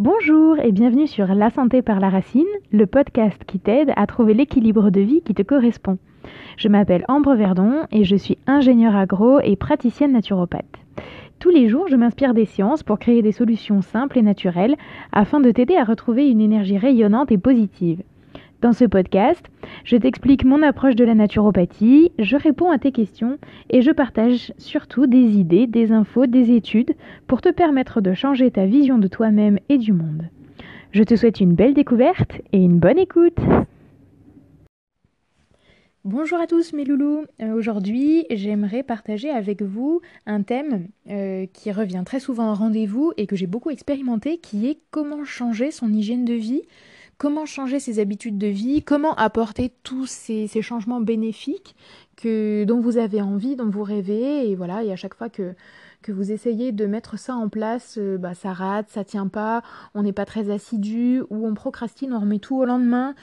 Bonjour et bienvenue sur La santé par la racine, le podcast qui t'aide à trouver l'équilibre de vie qui te correspond. Je m'appelle Ambre Verdon et je suis ingénieure agro et praticienne naturopathe. Tous les jours, je m'inspire des sciences pour créer des solutions simples et naturelles afin de t'aider à retrouver une énergie rayonnante et positive. Dans ce podcast, je t'explique mon approche de la naturopathie, je réponds à tes questions et je partage surtout des idées, des infos, des études pour te permettre de changer ta vision de toi-même et du monde. Je te souhaite une belle découverte et une bonne écoute. Bonjour à tous mes loulous. Euh, aujourd'hui, j'aimerais partager avec vous un thème euh, qui revient très souvent en rendez-vous et que j'ai beaucoup expérimenté, qui est comment changer son hygiène de vie comment changer ses habitudes de vie, comment apporter tous ces, changements bénéfiques que, dont vous avez envie, dont vous rêvez, et voilà, et à chaque fois que, que vous essayez de mettre ça en place, euh, bah, ça rate, ça tient pas, on n'est pas très assidu, ou on procrastine, on remet tout au lendemain.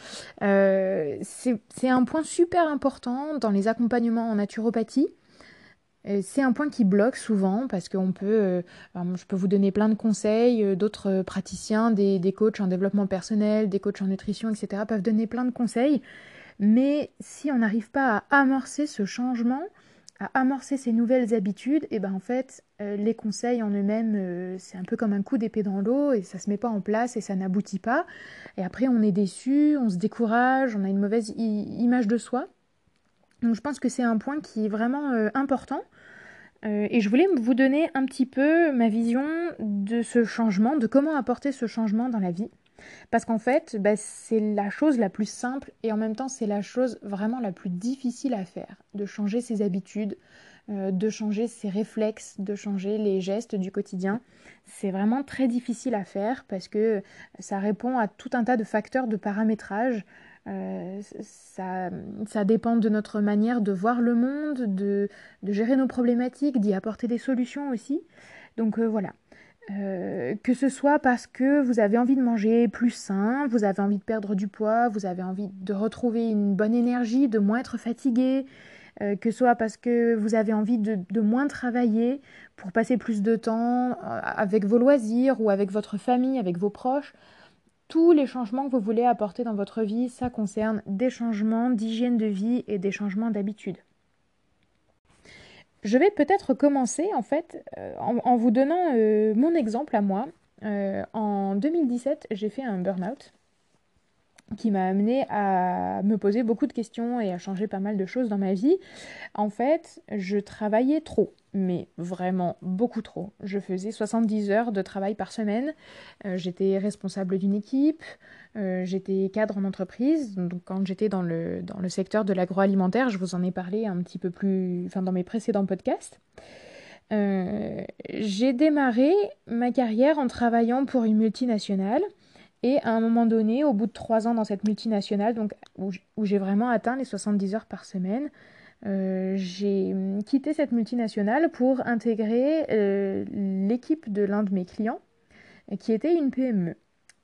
Euh, c'est un point super important dans les accompagnements en naturopathie c'est un point qui bloque souvent parce qu'on peut, euh, je peux vous donner plein de conseils, euh, d'autres praticiens, des, des, coachs en développement personnel, des coachs en nutrition, etc. peuvent donner plein de conseils. Mais si on n'arrive pas à amorcer ce changement, à amorcer ces nouvelles habitudes, et eh ben en fait, euh, les conseils en eux-mêmes, c'est un peu comme un coup d'épée dans l'eau et ça se met pas en place et ça n'aboutit pas. Et après, on est déçu, on se décourage, on a une mauvaise image de soi. Donc je pense que c'est un point qui est vraiment important euh, et je voulais vous donner un petit peu ma vision de ce changement, de comment apporter ce changement dans la vie. Parce qu'en fait, bah, c'est la chose la plus simple et en même temps c'est la chose vraiment la plus difficile à faire, de changer ses habitudes, euh, de changer ses réflexes, de changer les gestes du quotidien. C'est vraiment très difficile à faire parce que ça répond à tout un tas de facteurs de paramétrage euh, ça, dépend de notre manière de voir le monde, de, gérer nos problématiques, d'y apporter des solutions aussi. Donc euh, voilà. Euh, que ce soit parce que vous avez envie de manger plus sain, vous avez envie de perdre du poids, vous avez envie de retrouver une bonne énergie, de moins être fatigué, que ce soit parce que vous avez envie de, moins travailler pour passer plus de temps avec vos loisirs ou avec votre famille, avec vos proches tous les changements que vous voulez apporter dans votre vie, ça concerne des changements d'hygiène de vie et des changements d'habitude. Je vais peut-être commencer en fait euh, en, vous donnant euh, mon exemple à moi. Euh, en 2017, j'ai fait un burn-out qui m'a amené à me poser beaucoup de questions et à changer pas mal de choses dans ma vie. En fait, je travaillais trop, mais vraiment beaucoup trop. Je faisais 70 heures de travail par semaine. Euh, j'étais responsable d'une équipe, euh, j'étais cadre en entreprise. Donc quand j'étais dans le, dans le secteur de l'agroalimentaire, je vous en ai parlé un petit peu plus, enfin dans mes précédents podcasts. Euh, j'ai démarré ma carrière en travaillant pour une multinationale et à un moment donné, au bout de trois ans dans cette multinationale, où, j'ai vraiment atteint les 70 heures par semaine, euh, j'ai quitté cette multinationale pour intégrer euh, l'équipe de l'un de mes clients, qui était une PME.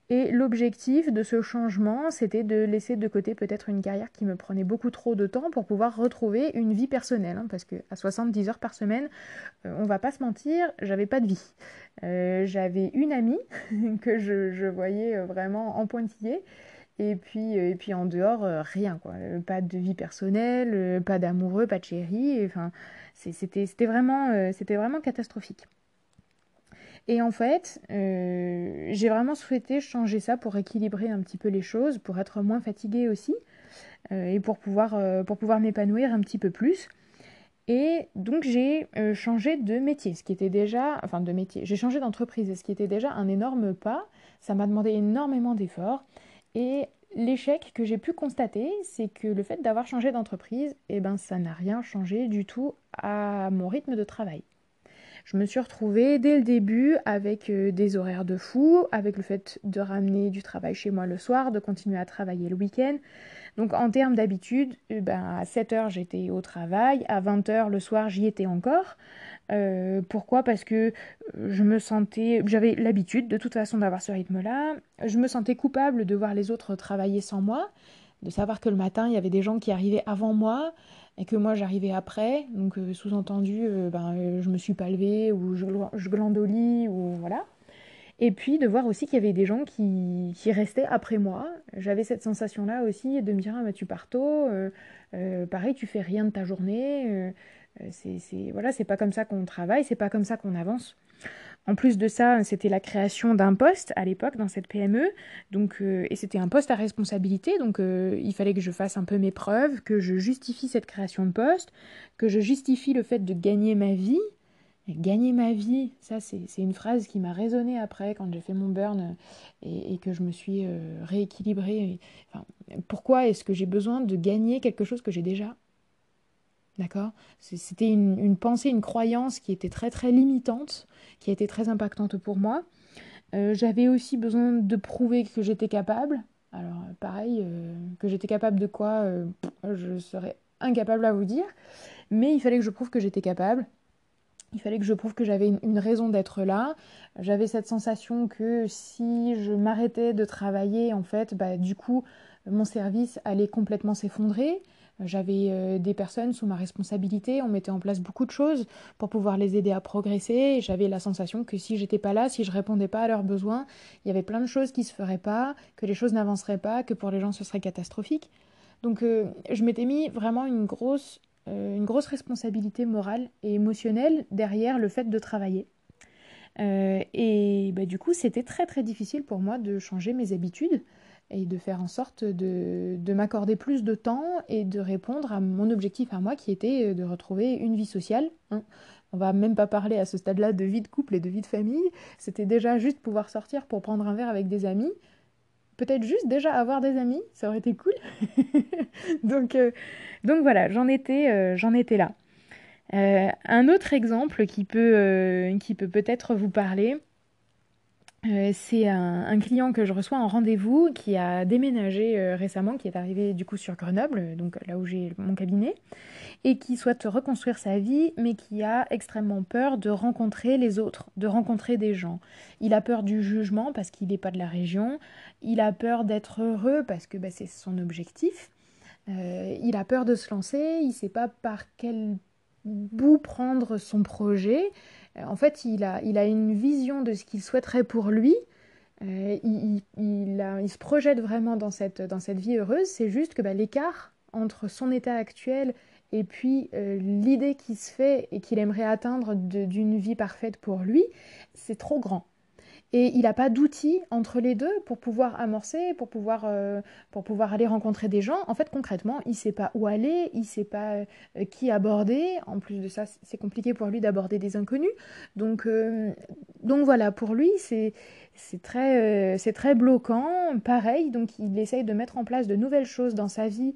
Et l'objectif de ce changement, c'était de laisser de côté peut-être une carrière qui me prenait beaucoup trop de temps pour pouvoir retrouver une vie personnelle. Hein, parce qu'à 70 heures par semaine, euh, on va pas se mentir, j'avais pas de vie. Euh, j'avais une amie que je, voyais euh, vraiment en pointillé. Et puis, et puis en dehors, rien quoi. Pas de vie personnelle, pas d'amoureux, pas de chéri. Enfin, c'était vraiment, c'était vraiment catastrophique. Et en fait, euh, j'ai vraiment souhaité changer ça pour équilibrer un petit peu les choses, pour être moins fatiguée aussi, euh, et pour pouvoir, euh, pour pouvoir m'épanouir un petit peu plus. Et donc j'ai changé de métier, ce qui était déjà, enfin de métier, j'ai changé d'entreprise, ce qui était déjà un énorme pas. Ça m'a demandé énormément d'efforts. Et l'échec que j'ai pu constater, c'est que le fait d'avoir changé d'entreprise, eh ben ça n'a rien changé du tout à mon rythme de travail. Je me suis retrouvée dès le début avec euh, des horaires de fou, avec le fait de ramener du travail chez moi le soir, de continuer à travailler le week-end. Donc en termes d'habitude, euh, ben, à 7h j'étais au travail, à 20h le soir j'y étais encore. Euh, pourquoi? Parce que je me sentais, j'avais l'habitude de toute façon d'avoir ce rythme-là. Je me sentais coupable de voir les autres travailler sans moi, de savoir que le matin il y avait des gens qui arrivaient avant moi, et que moi j'arrivais après, donc euh, sous-entendu, euh, ben, euh, je me suis pas levée ou je, je glande ou voilà. Et puis de voir aussi qu'il y avait des gens qui, restaient après moi. J'avais cette sensation-là aussi de me dire, ah, bah, tu pars tôt, pareil, tu fais rien de ta journée. Euh, c'est, voilà, c'est pas comme ça qu'on travaille, c'est pas comme ça qu'on avance. En plus de ça, c'était la création d'un poste à l'époque dans cette PME, donc et c'était un poste à responsabilité, donc il fallait que je fasse un peu mes preuves, que je justifie cette création de poste, que je justifie le fait de gagner ma vie, Gagner ma vie, ça c'est une phrase qui m'a résonné après quand j'ai fait mon burn euh, et, que je me suis euh, rééquilibrée. pourquoi est-ce que j'ai besoin de gagner quelque chose que j'ai déjà D'accord? C'était une, pensée, une croyance qui était très très limitante, qui a été très impactante pour moi. Euh, j'avais aussi besoin de prouver que j'étais capable. Alors pareil, que j'étais capable de quoi, je serais incapable à vous dire. Mais il fallait que je prouve que j'étais capable. Il fallait que je prouve que j'avais une, raison d'être là. J'avais cette sensation que si je m'arrêtais de travailler, en fait, bah, du coup, mon service allait complètement s'effondrer. J'avais euh, des personnes sous ma responsabilité, on mettait en place beaucoup de choses pour pouvoir les aider à progresser. J'avais la sensation que si j'étais pas là, si je répondais pas à leurs besoins, il y avait plein de choses qui se feraient pas, que les choses n'avanceraient pas, que pour les gens ce serait catastrophique. Donc euh, je m'étais mis vraiment une grosse une grosse responsabilité morale et émotionnelle derrière le fait de travailler. Euh, et bah, du coup, c'était très très difficile pour moi de changer mes habitudes et de faire en sorte de, de m'accorder plus de temps et de répondre à mon objectif à moi qui était euh, de retrouver une vie sociale. Hein. On va même pas parler à ce stade-là de vie de couple et de vie de famille. C'était déjà juste pouvoir sortir pour prendre un verre avec des amis. Peut-être juste déjà avoir des amis, ça aurait été cool. donc, donc voilà, j'en étais, euh, j'en étais là. Euh, un autre exemple qui peut, euh, qui peut peut-être vous parler, c'est un, client que je reçois en rendez-vous qui a déménagé récemment, qui est arrivé du coup sur Grenoble, donc là où j'ai mon cabinet, et qui souhaite reconstruire sa vie, mais qui a extrêmement peur de rencontrer les autres, de rencontrer des gens. Il a peur du jugement parce qu'il n'est pas de la région, il a peur d'être heureux parce que bah, c'est son objectif, euh, il a peur de se lancer, il ne sait pas par quel bout prendre son projet. Euh, en fait, il a, il a une vision de ce qu'il souhaiterait pour lui. Euh, il, il, se projette vraiment dans cette, dans cette vie heureuse. C'est juste que bah, l'écart entre son état actuel et puis l'idée qui se fait et qu'il aimerait atteindre d'une vie parfaite pour lui, c'est trop grand et il n'a pas d'outils entre les deux pour pouvoir amorcer, pour pouvoir, euh, pour pouvoir aller rencontrer des gens. En fait, concrètement, il ne sait pas où aller, il ne sait pas euh, qui aborder. En plus de ça, c'est compliqué pour lui d'aborder des inconnus. Donc, euh, donc voilà, pour lui, c'est très, c'est très bloquant. Pareil, donc il essaye de mettre en place de nouvelles choses dans sa vie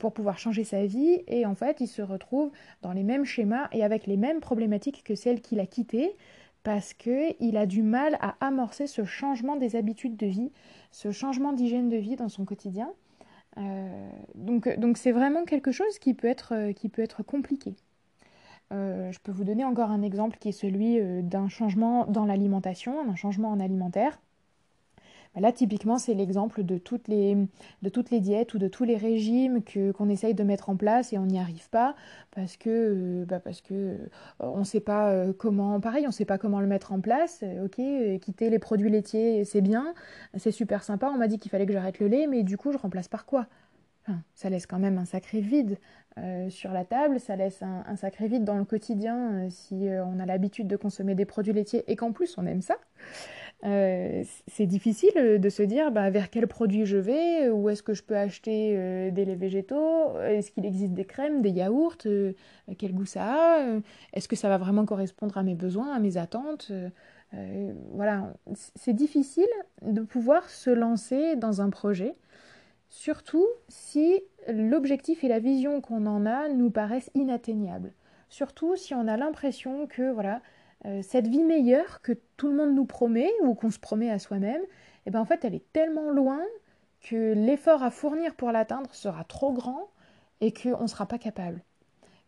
pour pouvoir changer sa vie et en fait il se retrouve dans les mêmes schémas et avec les mêmes problématiques que celles qu'il a quittées parce qu'il a du mal à amorcer ce changement des habitudes de vie, ce changement d'hygiène de vie dans son quotidien. Euh, donc c'est vraiment quelque chose qui peut être, euh, compliqué. Euh, je peux vous donner encore un exemple qui est celui d'un changement dans l'alimentation, d'un changement en alimentaire. Bah là, typiquement, c'est l'exemple de, toutes les, diètes ou de tous les régimes qu'on essaye de mettre en place et on n'y arrive pas parce que, euh, bah parce que euh, on ne sait pas euh, comment, pareil, on sait pas comment le mettre en place. Ok, quitter les produits laitiers, c'est bien, c'est super sympa. On m'a dit qu'il fallait que j'arrête le lait, mais du coup, je remplace par quoi? Ça laisse quand même un sacré vide sur la table, ça laisse un, sacré vide dans le quotidien si on a l'habitude de consommer des produits laitiers et qu'en plus on aime ça. Euh, c'est difficile de se dire bah, vers quel produit je vais, où est-ce que je peux acheter euh, des laits végétaux, est-ce qu'il existe des crèmes, des yaourts, euh, quel goût ça a, est-ce que ça va vraiment correspondre à mes besoins, à mes attentes. voilà, c'est difficile de pouvoir se lancer dans un projet, surtout si l'objectif et la vision qu'on en a nous paraissent inatteignables. Surtout si on a l'impression que voilà, euh, cette vie meilleure que tout le monde nous promet ou qu'on se promet à soi-même, eh ben en fait elle est tellement loin que l'effort à fournir pour l'atteindre sera trop grand et qu'on ne sera pas capable,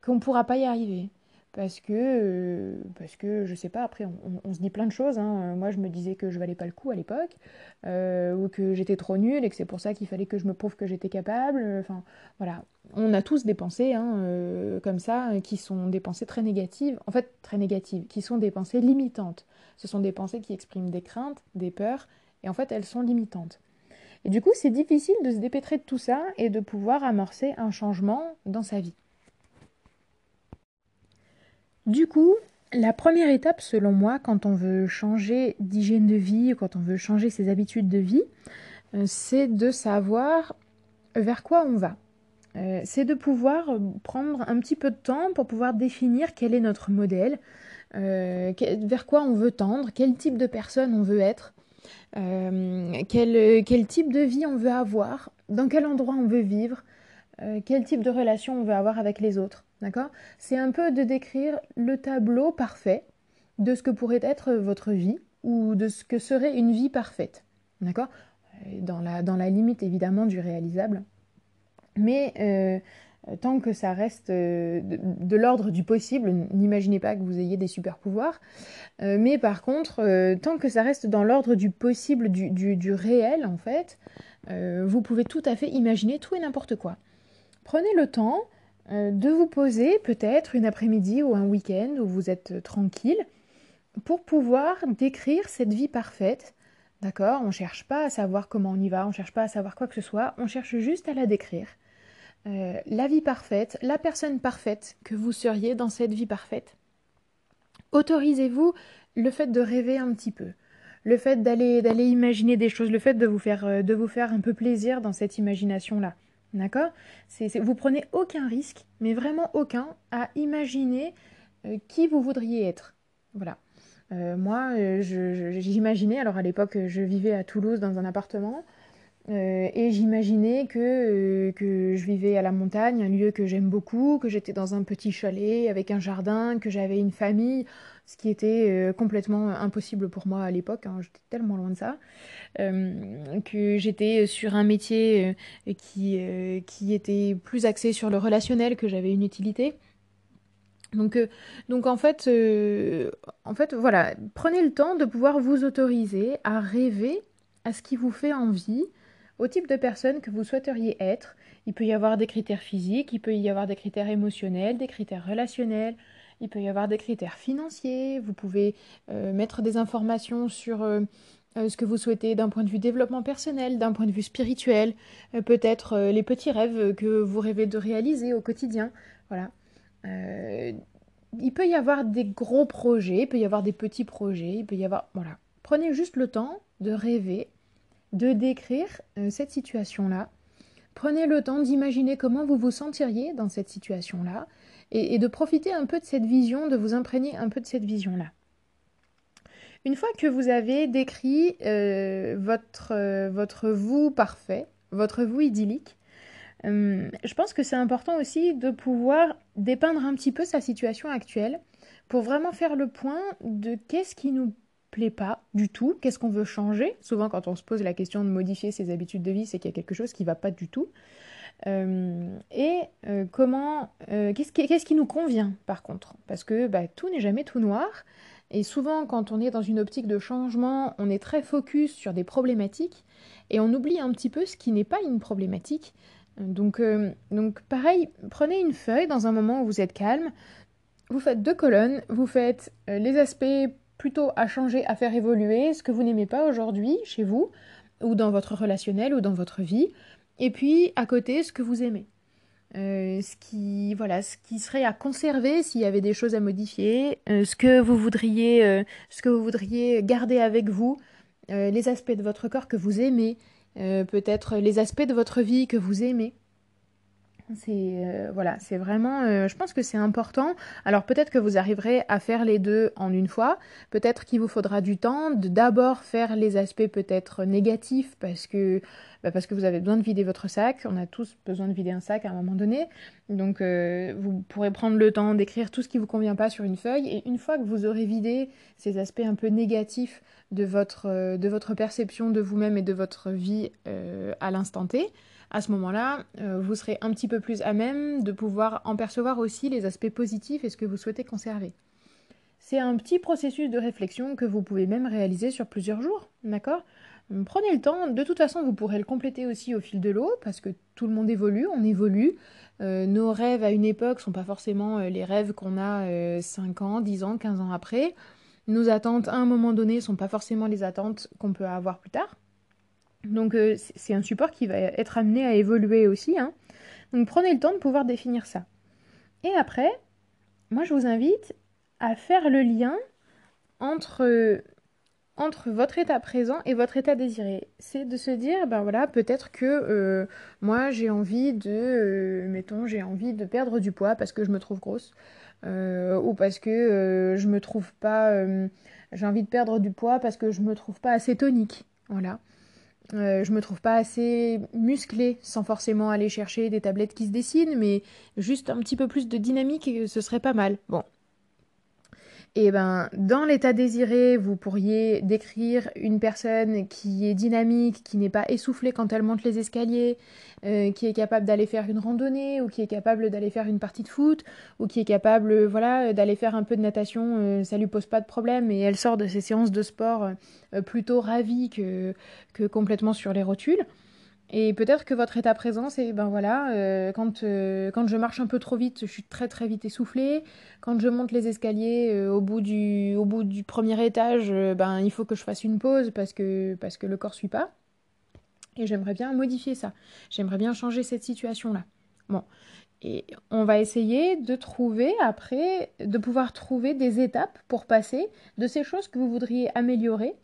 qu'on ne pourra pas y arriver, parce que, euh, parce je sais pas, après on, se dit plein de choses. Hein. Moi je me disais que je valais pas le coup à l'époque, euh, ou que j'étais trop nulle et que c'est pour ça qu'il fallait que je me prouve que j'étais capable. Enfin voilà, on a tous des pensées hein, euh, comme ça qui sont des pensées très négatives, en fait très négatives, qui sont des pensées limitantes. Ce sont des pensées qui expriment des craintes, des peurs, et en fait elles sont limitantes. Et du coup c'est difficile de se dépêtrer de tout ça et de pouvoir amorcer un changement dans sa vie. Du coup, la première étape, selon moi, quand on veut changer d'hygiène de vie, quand on veut changer ses habitudes de vie, euh, c'est de savoir vers quoi on va. Euh, c'est de pouvoir prendre un petit peu de temps pour pouvoir définir quel est notre modèle, euh, vers quoi on veut tendre, quel type de personne on veut être, quel, quel, type de vie on veut avoir, dans quel endroit on veut vivre, quel type de relation on veut avoir avec les autres. D'accord? C'est un peu de décrire le tableau parfait de ce que pourrait être votre vie ou de ce que serait une vie parfaite. D'accord? Dans la, dans la limite évidemment du réalisable. Mais euh, tant que ça reste euh, de, l'ordre du possible, n'imaginez pas que vous ayez des super pouvoirs, euh, mais par contre, tant que ça reste dans l'ordre du possible, du, du, réel en fait, vous pouvez tout à fait imaginer tout et n'importe quoi. Prenez le temps euh, de vous poser peut-être une après-midi ou un week-end où vous êtes tranquille pour pouvoir décrire cette vie parfaite. D'accord? On ne cherche pas à savoir comment on y va, on ne cherche pas à savoir quoi que ce soit, on cherche juste à la décrire. Euh, la vie parfaite, la personne parfaite que vous seriez dans cette vie parfaite. Autorisez-vous le fait de rêver un petit peu, le fait d'aller imaginer des choses, le fait de vous faire euh, de vous faire un peu plaisir dans cette imagination là. D'accord? Vous prenez aucun risque, mais vraiment aucun, à imaginer euh, qui vous voudriez être. Voilà. Euh, moi, euh, j'imaginais, alors à l'époque, je vivais à Toulouse dans un appartement, et j'imaginais que, que je vivais à la montagne, un lieu que j'aime beaucoup, que j'étais dans un petit chalet avec un jardin, que j'avais une famille ce qui était euh, complètement impossible pour moi à l'époque, hein, j'étais tellement loin de ça, euh, que j'étais sur un métier euh, qui, qui était plus axé sur le relationnel, que j'avais une utilité. Donc, donc en, fait, en fait, voilà, prenez le temps de pouvoir vous autoriser à rêver à ce qui vous fait envie, au type de personne que vous souhaiteriez être. Il peut y avoir des critères physiques, il peut y avoir des critères émotionnels, des critères relationnels, il peut y avoir des critères financiers, vous pouvez euh, mettre des informations sur euh, euh, ce que vous souhaitez d'un point de vue développement personnel, d'un point de vue spirituel, peut-être les petits rêves que vous rêvez de réaliser au quotidien. Voilà. il peut y avoir des gros projets, il peut y avoir des petits projets, il peut y avoir... Voilà. Prenez juste le temps de rêver, de décrire cette situation-là. Prenez le temps d'imaginer comment vous vous sentiriez dans cette situation-là et, de profiter un peu de cette vision, de vous imprégner un peu de cette vision-là. Une fois que vous avez décrit euh, votre, euh, votre vous parfait, votre vous idyllique, euh, je pense que c'est important aussi de pouvoir dépeindre un petit peu sa situation actuelle pour vraiment faire le point de qu'est-ce qui nous plaît pas du tout, qu'est-ce qu'on veut changer. Souvent quand on se pose la question de modifier ses habitudes de vie, c'est qu'il y a quelque chose qui ne va pas du tout. Euh, et euh, comment, euh, qu'est-ce qui, nous convient par contre? Parce que bah, tout n'est jamais tout noir. Et souvent, quand on est dans une optique de changement, on est très focus sur des problématiques et on oublie un petit peu ce qui n'est pas une problématique. Donc, donc, pareil, prenez une feuille dans un moment où vous êtes calme, vous faites deux colonnes, vous faites les aspects plutôt à changer, à faire évoluer, ce que vous n'aimez pas aujourd'hui chez vous, ou dans votre relationnel, ou dans votre vie, et puis à côté ce que vous aimez. Euh, ce qui voilà ce qui serait à conserver s'il y avait des choses à modifier euh, ce que vous voudriez euh, ce que vous voudriez garder avec vous les aspects de votre corps que vous aimez peut-être les aspects de votre vie que vous aimez c'est voilà, c'est vraiment. je pense que c'est important. Alors peut-être que vous arriverez à faire les deux en une fois. Peut-être qu'il vous faudra du temps de d'abord faire les aspects peut-être négatifs parce que bah, parce que vous avez besoin de vider votre sac. On a tous besoin de vider un sac à un moment donné. Donc euh, vous pourrez prendre le temps d'écrire tout ce qui vous convient pas sur une feuille. Et une fois que vous aurez vidé ces aspects un peu négatifs de votre, euh, de votre perception de vous-même et de votre vie euh, à l'instant T, à ce moment-là, euh, vous serez un petit peu plus à même de pouvoir en percevoir aussi les aspects positifs et ce que vous souhaitez conserver. C'est un petit processus de réflexion que vous pouvez même réaliser sur plusieurs jours, d'accord? Prenez le temps, de toute façon vous pourrez le compléter aussi au fil de l'eau, parce que tout le monde évolue, on évolue. Euh, nos rêves à une époque sont pas forcément euh, les rêves qu'on a 5 ans, 10 ans, 15 ans après. Nos attentes à un moment donné sont pas forcément les attentes qu'on peut avoir plus tard. Donc euh, c'est un support qui va être amené à évoluer aussi. Hein. Donc prenez le temps de pouvoir définir ça. Et après, moi je vous invite à faire le lien entre, entre votre état présent et votre état désiré. C'est de se dire, ben voilà, peut-être que euh, moi j'ai envie de, euh, mettons, j'ai envie de perdre du poids parce que je me trouve grosse. ou parce que je me trouve pas, j'ai envie de perdre du poids parce que je me trouve pas assez tonique. Voilà. Euh, je me trouve pas assez musclée sans forcément aller chercher des tablettes qui se dessinent, mais juste un petit peu plus de dynamique, ce serait pas mal. Bon, et eh ben, dans l'état désiré, vous pourriez décrire une personne qui est dynamique, qui n'est pas essoufflée quand elle monte les escaliers, euh, qui est capable d'aller faire une randonnée, ou qui est capable d'aller faire une partie de foot, ou qui est capable, voilà, d'aller faire un peu de natation, euh, ça lui pose pas de problème, et elle sort de ses séances de sport euh, plutôt ravie que, que complètement sur les rotules. Et peut-être que votre état présent, c'est ben voilà, euh, quand, euh, quand je marche un peu trop vite, je suis très très vite essoufflée. Quand je monte les escaliers euh, au, bout du, au bout du premier étage, ben il faut que je fasse une pause parce que, parce que le corps suit pas. Et j'aimerais bien modifier ça. J'aimerais bien changer cette situation-là. Bon. Et on va essayer de trouver après, de pouvoir trouver des étapes pour passer de ces choses que vous voudriez améliorer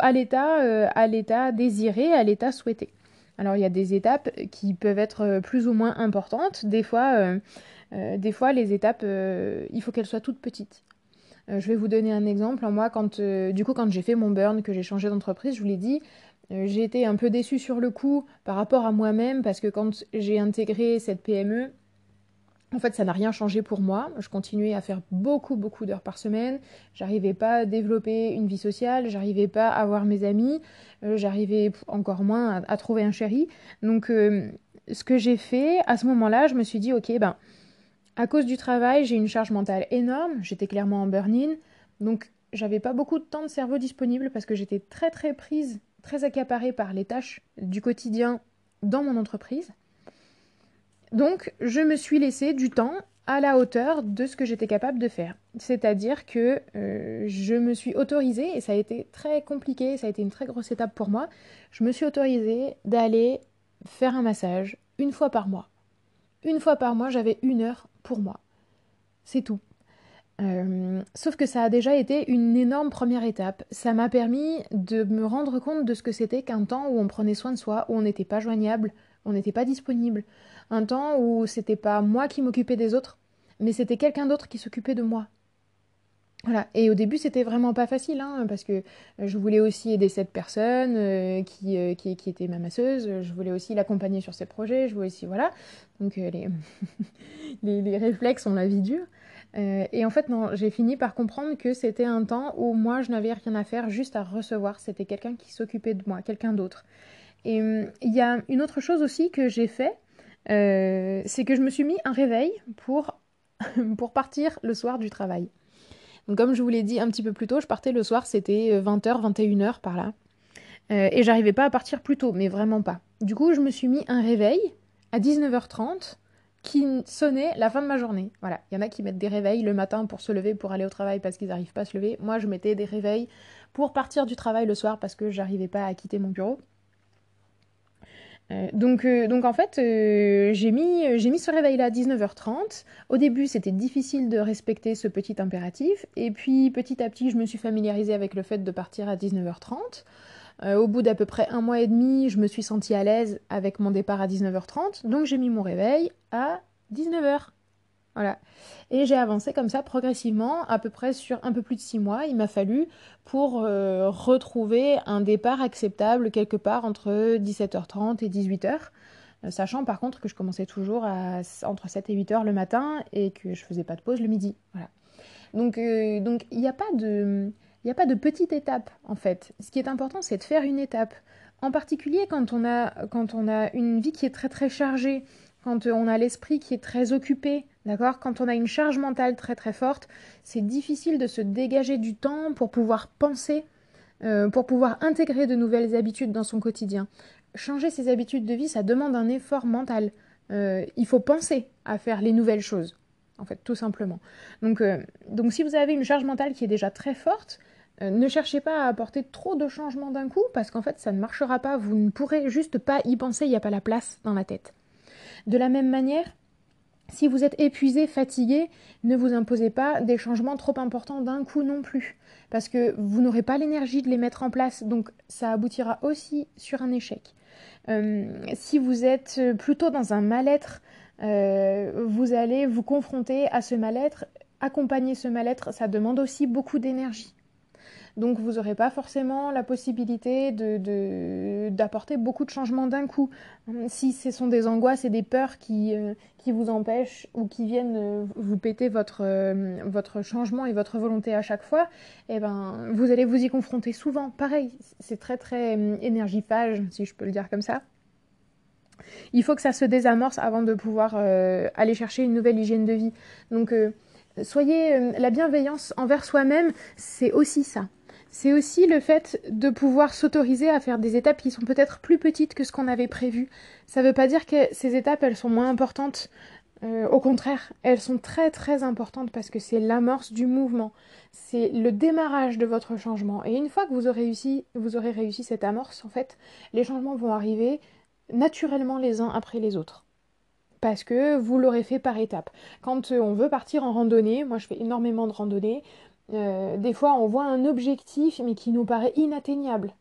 à l'état euh, à l'état désiré, à l'état souhaité. Alors il y a des étapes qui peuvent être euh, plus ou moins importantes. Des fois, euh, des fois les étapes, il faut qu'elles soient toutes petites. je vais vous donner un exemple. Moi, quand, du coup, quand j'ai fait mon burn, que j'ai changé d'entreprise, je vous l'ai dit, j'ai été un peu déçue sur le coup par rapport à moi-même parce que quand j'ai intégré cette PME, en fait, ça n'a rien changé pour moi. Je continuais à faire beaucoup, beaucoup d'heures par semaine. J'arrivais pas à développer une vie sociale. J'arrivais pas à voir mes amis. Euh, j'arrivais encore moins à, trouver un chéri. Donc, euh, ce que j'ai fait à ce moment-là, je me suis dit, ok, ben, à cause du travail, j'ai une charge mentale énorme. J'étais clairement en burn-in. Donc, j'avais pas beaucoup de temps de cerveau disponible parce que j'étais très, très prise, très accaparée par les tâches du quotidien dans mon entreprise. Donc, je me suis laissé du temps à la hauteur de ce que j'étais capable de faire. C'est-à-dire que euh, je me suis autorisée, et ça a été très compliqué, ça a été une très grosse étape pour moi, je me suis autorisée d'aller faire un massage une fois par mois. Une fois par mois, j'avais une heure pour moi. C'est tout. Euh, sauf que ça a déjà été une énorme première étape. Ça m'a permis de me rendre compte de ce que c'était qu'un temps où on prenait soin de soi, où on n'était pas joignable, on n'était pas disponible, un temps où c'était pas moi qui m'occupais des autres, mais c'était quelqu'un d'autre qui s'occupait de moi. Voilà. Et au début, c'était vraiment pas facile, hein, parce que je voulais aussi aider cette personne euh, qui, euh, qui, qui, était ma masseuse, je voulais aussi l'accompagner sur ses projets, je voulais aussi, voilà. Donc euh, les, les, réflexes ont la vie dure. et en fait, non, j'ai fini par comprendre que c'était un temps où moi, je n'avais rien à faire, juste à recevoir. C'était quelqu'un qui s'occupait de moi, quelqu'un d'autre. Et il y a une autre chose aussi que j'ai fait, euh, c'est que je me suis mis un réveil pour, pour partir le soir du travail. Donc comme je vous l'ai dit un petit peu plus tôt, je partais le soir, c'était 20h, euh, 21h par là. Euh, et j'arrivais pas à partir plus tôt, mais vraiment pas. Du coup, je me suis mis un réveil à 19h30 qui sonnait la fin de ma journée. Voilà, il y en a qui mettent des réveils le matin pour se lever, pour aller au travail parce qu'ils n'arrivent pas à se lever. Moi, je mettais des réveils pour partir du travail le soir parce que j'arrivais pas à quitter mon bureau. Euh, donc, euh, donc en fait, euh, j'ai mis, mis ce réveil-là à 19h30. Au début, c'était difficile de respecter ce petit impératif. Et puis, petit à petit, je me suis familiarisée avec le fait de partir à 19h30. au bout d'à peu près un mois et demi, je me suis sentie à l'aise avec mon départ à 19h30. Donc, j'ai mis mon réveil à 19h. Voilà. Et j'ai avancé comme ça progressivement, à peu près sur un peu plus de six mois. Il m'a fallu pour euh, retrouver un départ acceptable quelque part entre 17h30 et 18h. Euh, sachant par contre que je commençais toujours à, entre 7 et 8h le matin et que je faisais pas de pause le midi. Voilà. Donc euh, il n'y a pas de. Il n'y a pas de petite étape en fait. Ce qui est important, c'est de faire une étape En particulier quand on a, quand on a une vie qui est très très chargée, quand on a l'esprit qui est très occupé, d'accord? Quand on a une charge mentale très très forte, c'est difficile de se dégager du temps pour pouvoir penser, euh, pour pouvoir intégrer de nouvelles habitudes dans son quotidien. Changer ses habitudes de vie, ça demande un effort mental. Euh, il faut penser à faire les nouvelles choses, en fait, tout simplement. Donc, euh, donc si vous avez une charge mentale qui est déjà très forte, ne cherchez pas à apporter trop de changements d'un coup, parce qu'en fait, ça ne marchera pas. Vous ne pourrez juste pas y penser, il n'y a pas la place dans la tête. De la même manière, si vous êtes épuisé, fatigué, ne vous imposez pas des changements trop importants d'un coup non plus, parce que vous n'aurez pas l'énergie de les mettre en place, donc ça aboutira aussi sur un échec. Euh, si vous êtes plutôt dans un mal-être, euh, vous allez vous confronter à ce mal-être. Accompagner ce mal-être, ça demande aussi beaucoup d'énergie. Donc vous n'aurez pas forcément la possibilité d'apporter beaucoup de changements d'un coup. Si ce sont des angoisses et des peurs qui, euh, vous empêchent ou qui viennent euh, vous péter votre, euh, votre changement et votre volonté à chaque fois, eh ben, vous allez vous y confronter souvent. Pareil, c'est très très énergifage, si je peux le dire comme ça. Il faut que ça se désamorce avant de pouvoir aller chercher une nouvelle hygiène de vie. Donc, soyez la bienveillance envers soi-même, c'est aussi ça c'est aussi le fait de pouvoir s'autoriser à faire des étapes qui sont peut-être plus petites que ce qu'on avait prévu. Ça ne veut pas dire que ces étapes, elles sont moins importantes. Euh, au contraire, elles sont très très importantes parce que c'est l'amorce du mouvement, c'est le démarrage de votre changement. Et une fois que vous aurez réussi, vous aurez réussi cette amorce, en fait, les changements vont arriver naturellement les uns après les autres parce que vous l'aurez fait par étapes. Quand on veut partir en randonnée, moi je fais énormément de randonnées, euh, des fois, on voit un objectif, mais qui nous paraît inatteignable.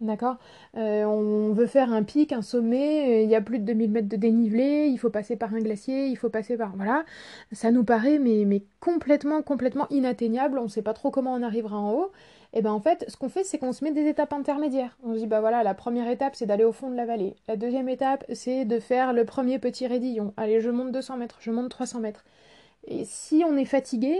D'accord? Euh, On veut faire un pic, un sommet, euh, il y a plus de 2000 mètres de dénivelé, il faut passer par un glacier, il faut passer par... Voilà, ça nous paraît mais, mais complètement, complètement inatteignable, on ne sait pas trop comment on arrivera en haut. Et ben en fait, ce qu'on fait, c'est qu'on se met des étapes intermédiaires. On se dit, bah voilà, la première étape, c'est d'aller au fond de la vallée. La deuxième étape, c'est de faire le premier petit raidillon. Allez, je monte 200 mètres, je monte 300 mètres. Et si on est fatigué,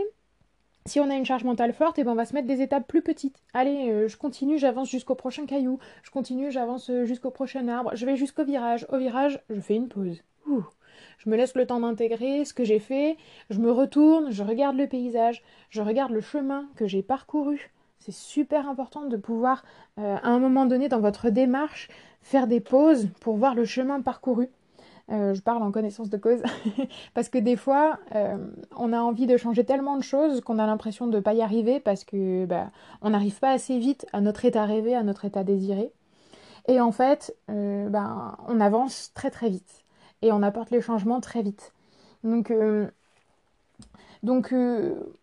si on a une charge mentale forte, et eh ben on va se mettre des étapes plus petites. Allez, euh, je continue, j'avance jusqu'au prochain caillou, je continue, j'avance euh, jusqu'au prochain arbre, je vais jusqu'au virage. Au virage, je fais une pause. Je me laisse le temps d'intégrer ce que j'ai fait, je me retourne, je regarde le paysage, je regarde le chemin que j'ai parcouru. C'est super important de pouvoir, euh, à un moment donné dans votre démarche, faire des pauses pour voir le chemin parcouru. Euh, je parle en connaissance de cause, parce que des fois, euh, on a envie de changer tellement de choses qu'on a l'impression de ne pas y arriver parce que bah, on n'arrive pas assez vite à notre état rêvé, à notre état désiré. Et en fait, euh, bah, on avance très très vite et on apporte les changements très vite. Donc,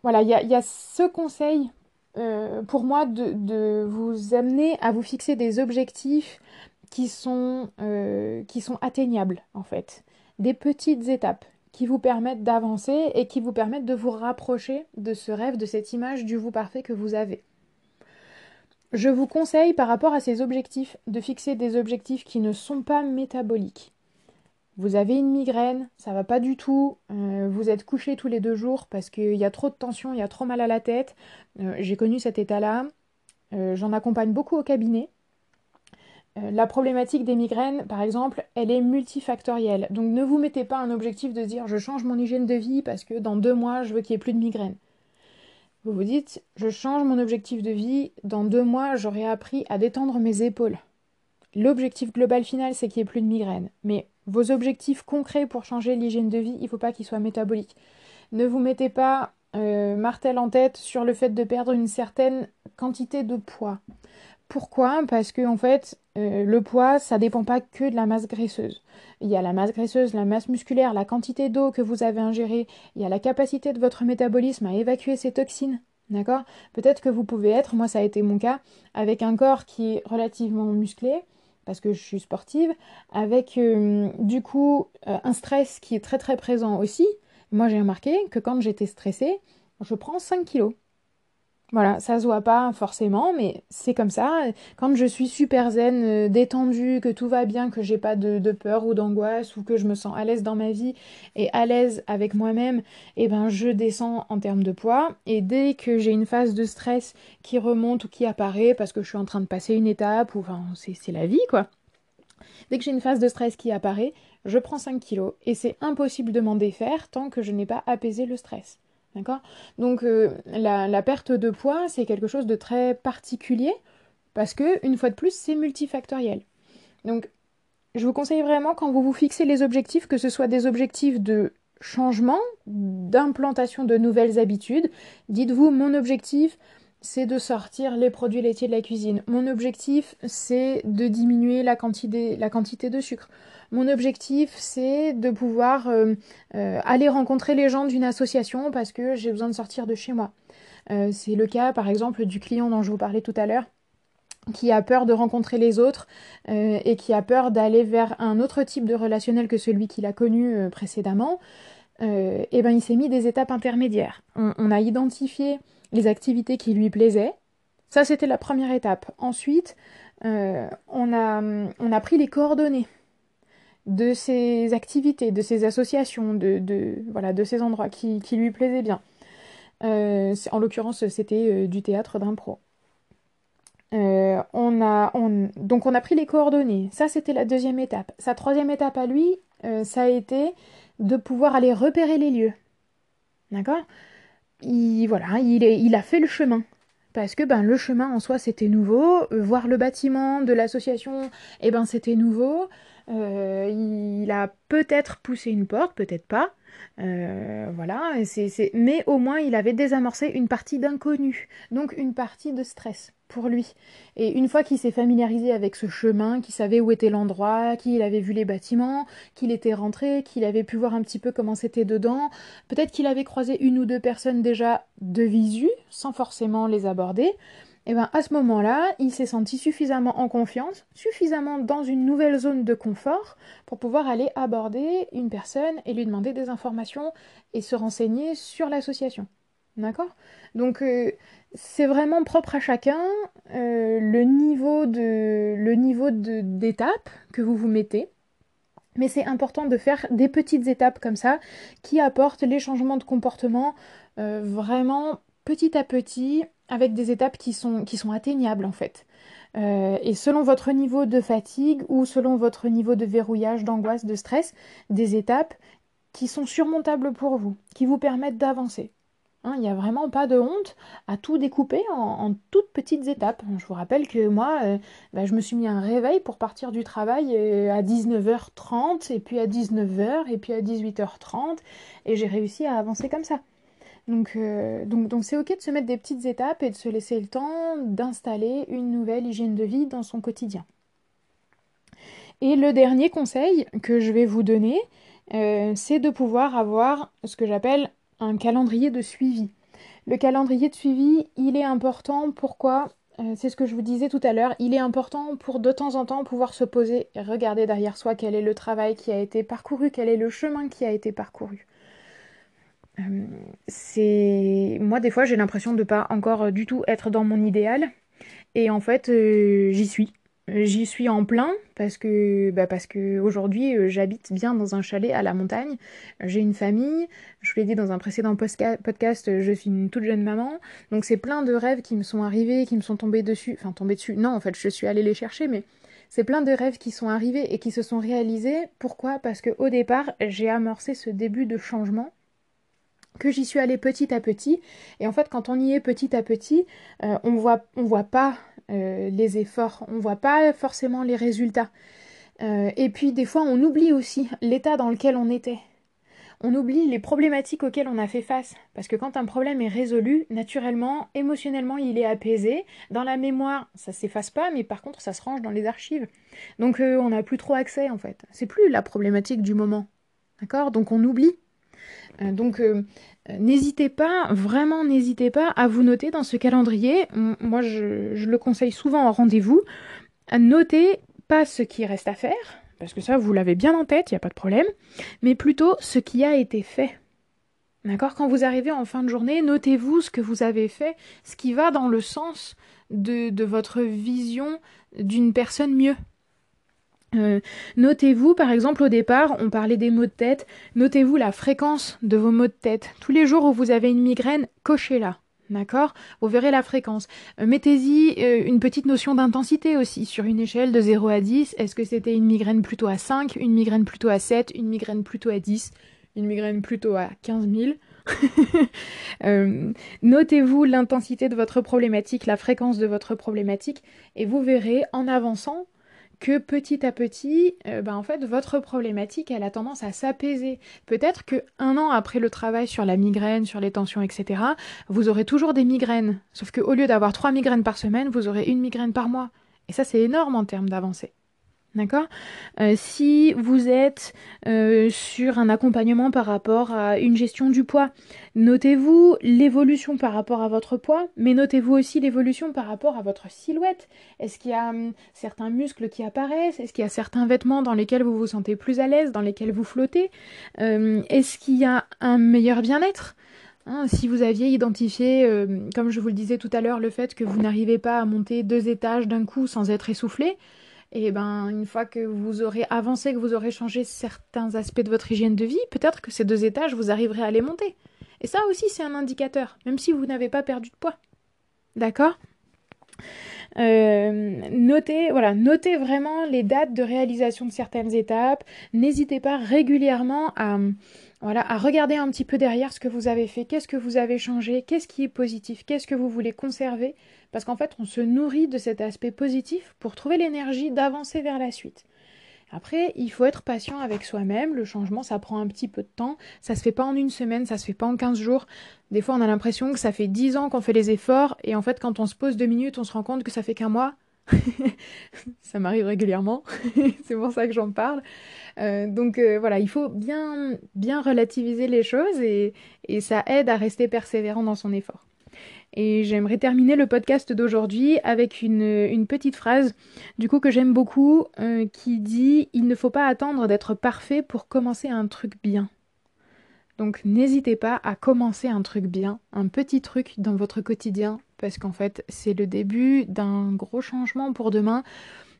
voilà, il y, a ce conseil pour moi de, vous amener à vous fixer des objectifs qui sont, euh, qui sont atteignables en fait. Des petites étapes qui vous permettent d'avancer et qui vous permettent de vous rapprocher de ce rêve, de cette image du vous parfait que vous avez. Je vous conseille par rapport à ces objectifs de fixer des objectifs qui ne sont pas métaboliques. Vous avez une migraine, ça va pas du tout, euh, vous êtes couché tous les deux jours parce qu'il y a trop de tension, il y a trop mal à la tête. Euh, j'ai connu cet état-là. J'en accompagne beaucoup au cabinet. Euh, la problématique des migraines, par exemple, elle est multifactorielle. Donc ne vous mettez pas un objectif de dire je change mon hygiène de vie parce que dans deux mois je veux qu'il n'y ait plus de migraines. Vous vous dites je change mon objectif de vie, dans deux mois j'aurai appris à détendre mes épaules. L'objectif global final c'est qu'il n'y ait plus de migraines. Mais vos objectifs concrets pour changer l'hygiène de vie, il ne faut pas qu'ils soient métaboliques. Ne vous mettez pas euh, martel en tête sur le fait de perdre une certaine quantité de poids. Pourquoi? Parce que en fait, euh, le poids, ça dépend pas que de la masse graisseuse. Il y a la masse graisseuse, la masse musculaire, la quantité d'eau que vous avez ingérée, il y a la capacité de votre métabolisme à évacuer ces toxines. D'accord? Peut-être que vous pouvez être, moi ça a été mon cas, avec un corps qui est relativement musclé, parce que je suis sportive, avec euh, du coup euh, un stress qui est très très présent aussi. Moi j'ai remarqué que quand j'étais stressée, je prends 5 kilos. Voilà, ça se voit pas forcément, mais c'est comme ça. Quand je suis super zen, euh, détendue, que tout va bien, que j'ai pas de, peur ou d'angoisse, ou que je me sens à l'aise dans ma vie et à l'aise avec moi-même, eh ben je descends en termes de poids. Et dès que j'ai une phase de stress qui remonte ou qui apparaît parce que je suis en train de passer une étape, ou enfin c'est la vie quoi. Dès que j'ai une phase de stress qui apparaît, je prends 5 kilos et c'est impossible de m'en défaire tant que je n'ai pas apaisé le stress. D'accord? Donc euh, la, perte de poids, c'est quelque chose de très particulier parce que, une fois de plus, c'est multifactoriel. Donc je vous conseille vraiment quand vous vous fixez les objectifs, que ce soit des objectifs de changement, d'implantation de nouvelles habitudes. Dites-vous, mon objectif, c'est de sortir les produits laitiers de la cuisine. Mon objectif, c'est de diminuer la quantité, de sucre. Mon objectif, c'est de pouvoir euh, euh, aller rencontrer les gens d'une association parce que j'ai besoin de sortir de chez moi. Euh, c'est le cas, par exemple, du client dont je vous parlais tout à l'heure qui a peur de rencontrer les autres et qui a peur d'aller vers un autre type de relationnel que celui qu'il a connu précédemment, et ben il s'est mis des étapes intermédiaires. On, a identifié les activités qui lui plaisaient. Ça, c'était la première étape. Ensuite, on, a, on a pris les coordonnées de ces activités, de ces associations, de, voilà, de ces endroits qui, lui plaisaient bien. Euh, en l'occurrence, c'était euh, du théâtre d'impro. Euh, on a, donc on a pris les coordonnées. Ça, c'était la deuxième étape. Sa troisième étape à lui, ça a été de pouvoir aller repérer les lieux. D'accord? Il, voilà, il, a fait le chemin parce que ben le chemin en soi c'était nouveau, voir le bâtiment de l'association, eh ben c'était nouveau. Euh, il a peut-être poussé une porte, peut-être pas. Euh, voilà, c'est, mais au moins il avait désamorcé une partie d'inconnu, donc une partie de stress pour lui. Et une fois qu'il s'est familiarisé avec ce chemin, qu'il savait où était l'endroit, qu'il avait vu les bâtiments, qu'il était rentré, qu'il avait pu voir un petit peu comment c'était dedans, peut-être qu'il avait croisé une ou deux personnes déjà de visu, sans forcément les aborder, et eh bien à ce moment-là, il s'est senti suffisamment en confiance, suffisamment dans une nouvelle zone de confort pour pouvoir aller aborder une personne et lui demander des informations et se renseigner sur l'association. D'accord? Donc euh, c'est vraiment propre à chacun euh, le niveau de le niveau d'étape que vous vous mettez. Mais c'est important de faire des petites étapes comme ça qui apportent les changements de comportement euh, vraiment petit à petit avec des étapes qui sont, qui sont atteignables en fait. Euh, et selon votre niveau de fatigue ou selon votre niveau de verrouillage, d'angoisse, de stress, des étapes qui sont surmontables pour vous, qui vous permettent d'avancer. Hein, il n'y a vraiment pas de honte à tout découper en, toutes petites étapes. Je vous rappelle que moi, euh, bah, je me suis mis un réveil pour partir du travail euh, à 19h30, et puis à 19h, et puis à 18h30, et j'ai réussi à avancer comme ça. Euh, donc, c'est ok de se mettre des petites étapes et de se laisser le temps d'installer une nouvelle hygiène de vie dans son quotidien. Et le dernier conseil que je vais vous donner, euh, c'est de pouvoir avoir ce que j'appelle un calendrier de suivi. Le calendrier de suivi, il est important. Pourquoi? Euh, C'est ce que je vous disais tout à l'heure. Il est important pour de temps en temps pouvoir se poser et regarder derrière soi quel est le travail qui a été parcouru, quel est le chemin qui a été parcouru. Euh, c'est moi des fois j'ai l'impression de pas encore du tout être dans mon idéal. Et en fait euh, j'y suis. J'y suis en plein parce que bah parce que aujourd'hui euh, j'habite bien dans un chalet à la montagne. J'ai une famille. Je vous l'ai dit dans un précédent podcast je suis une toute jeune maman. Donc c'est plein de rêves qui me sont arrivés qui me sont tombés dessus. Enfin tombés dessus. Non en fait je suis allée les chercher mais c'est plein de rêves qui sont arrivés et qui se sont réalisés. Pourquoi? Parce que au départ j'ai amorcé ce début de changement que j'y suis allée petit à petit. Et en fait, quand on y est petit à petit, euh, on voit, on voit pas euh, les efforts, on voit pas forcément les résultats. Euh, et puis des fois, on oublie aussi l'état dans lequel on était. On oublie les problématiques auxquelles on a fait face. Parce que quand un problème est résolu, naturellement, émotionnellement, il est apaisé. Dans la mémoire, ça s'efface pas, mais par contre, ça se range dans les archives. Donc on n'a plus trop accès en fait. C'est plus la problématique du moment. D'accord? Donc on oublie. Euh, donc euh, n'hésitez pas, vraiment n'hésitez pas à vous noter dans ce calendrier. Moi je, le conseille souvent en rendez-vous. À noter pas ce qui reste à faire, parce que ça vous l'avez bien en tête, il n'y a pas de problème, mais plutôt ce qui a été fait. D'accord? Quand vous arrivez en fin de journée, notez-vous ce que vous avez fait, ce qui va dans le sens de, de votre vision d'une personne mieux. Euh, notez-vous, par exemple, au départ, on parlait des maux de tête. Notez-vous la fréquence de vos maux de tête. Tous les jours où vous avez une migraine, cochez-la. D'accord? Vous verrez la fréquence. Euh, mettez-y euh, une petite notion d'intensité aussi, sur une échelle de 0 à 10. Est-ce que c'était une migraine plutôt à 5, une migraine plutôt à 7, une migraine plutôt à 10, une migraine plutôt à 15 000 Notez-vous l'intensité de votre problématique, la fréquence de votre problématique, et vous verrez en avançant que petit à petit, euh, ben, en fait, votre problématique, elle a tendance à s'apaiser. Peut-être que un an après le travail sur la migraine, sur les tensions, etc., vous aurez toujours des migraines. Sauf qu'au lieu d'avoir trois migraines par semaine, vous aurez une migraine par mois. Et ça, c'est énorme en termes d'avancée. D'accord? Euh, Si vous êtes euh, sur un accompagnement par rapport à une gestion du poids, notez-vous l'évolution par rapport à votre poids, mais notez-vous aussi l'évolution par rapport à votre silhouette. Est-ce qu'il y a hum, certains muscles qui apparaissent? Est-ce qu'il y a certains vêtements dans lesquels vous vous sentez plus à l'aise, dans lesquels vous flottez? Euh, Est-ce qu'il y a un meilleur bien-être? Hein, si vous aviez identifié, comme je vous le disais tout à l'heure, le fait que vous n'arrivez pas à monter deux étages d'un coup sans être essoufflé, et ben une fois que vous aurez avancé, que vous aurez changé certains aspects de votre hygiène de vie, peut-être que ces deux étages, vous arriverez à les monter. Et ça aussi, c'est un indicateur, même si vous n'avez pas perdu de poids. D'accord? Euh, notez, vraiment les dates de réalisation de certaines étapes. N'hésitez pas régulièrement à regarder un petit peu derrière ce que vous avez fait, qu'est-ce que vous avez changé, qu'est-ce qui est positif, qu'est-ce que vous voulez conserver, parce qu'en fait, on se nourrit de cet aspect positif pour trouver l'énergie d'avancer vers la suite. Après, il faut être patient avec soi-même. Le changement, ça prend un petit peu de temps. Ça se fait pas en une semaine, ça se fait pas en 15 jours. Des fois, on a l'impression que ça fait 10 ans qu'on fait les efforts. Et en fait, quand on se pose deux minutes, on se rend compte que ça fait qu'un mois. ça m'arrive régulièrement. c'est pour ça que j'en parle. Euh, donc euh, voilà, il faut bien, bien relativiser les choses et, et ça aide à rester persévérant dans son effort. Et j'aimerais terminer le podcast d'aujourd'hui avec une, petite phrase, du coup que j'aime beaucoup, euh, qui dit Il ne faut pas attendre d'être parfait pour commencer un truc bien. Donc n'hésitez pas à commencer un truc bien, un petit truc dans votre quotidien, parce qu'en fait c'est le début d'un gros changement pour demain.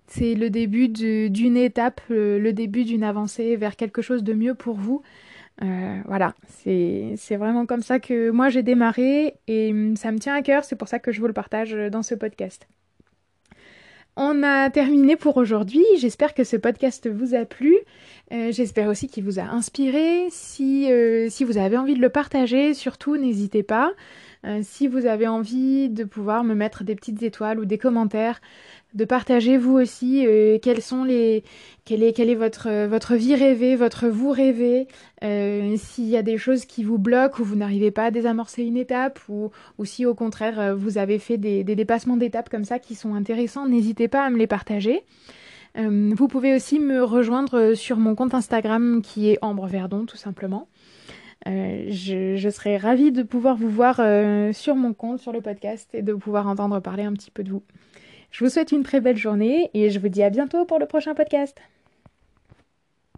C'est le début d'une étape, le début d'une avancée vers quelque chose de mieux pour vous. Euh, voilà, c'est vraiment comme ça que moi j'ai démarré et hum, ça me tient à cœur, c'est pour ça que je vous le partage dans ce podcast. On a terminé pour aujourd'hui. J'espère que ce podcast vous a plu. Euh, j'espère aussi qu'il vous a inspiré. Si, euh, si vous avez envie de le partager, surtout n'hésitez pas. Si vous avez envie de pouvoir me mettre des petites étoiles ou des commentaires, de partager vous aussi euh, sont les quelle est est votre vie rêvée, votre vous rêvé, euh, s'il y a des choses qui vous bloquent ou vous n'arrivez pas à désamorcer une étape ou, si au contraire euh, vous avez fait des, des dépassements d'étapes comme ça qui sont intéressants, n'hésitez pas à me les partager. vous pouvez aussi me rejoindre sur mon compte Instagram qui est Ambre Verdon tout simplement. Je, je, serais ravie de pouvoir vous voir sur mon compte, sur le podcast et de pouvoir entendre parler un petit peu de vous. Je vous souhaite une très belle journée et je vous dis à bientôt pour le prochain podcast.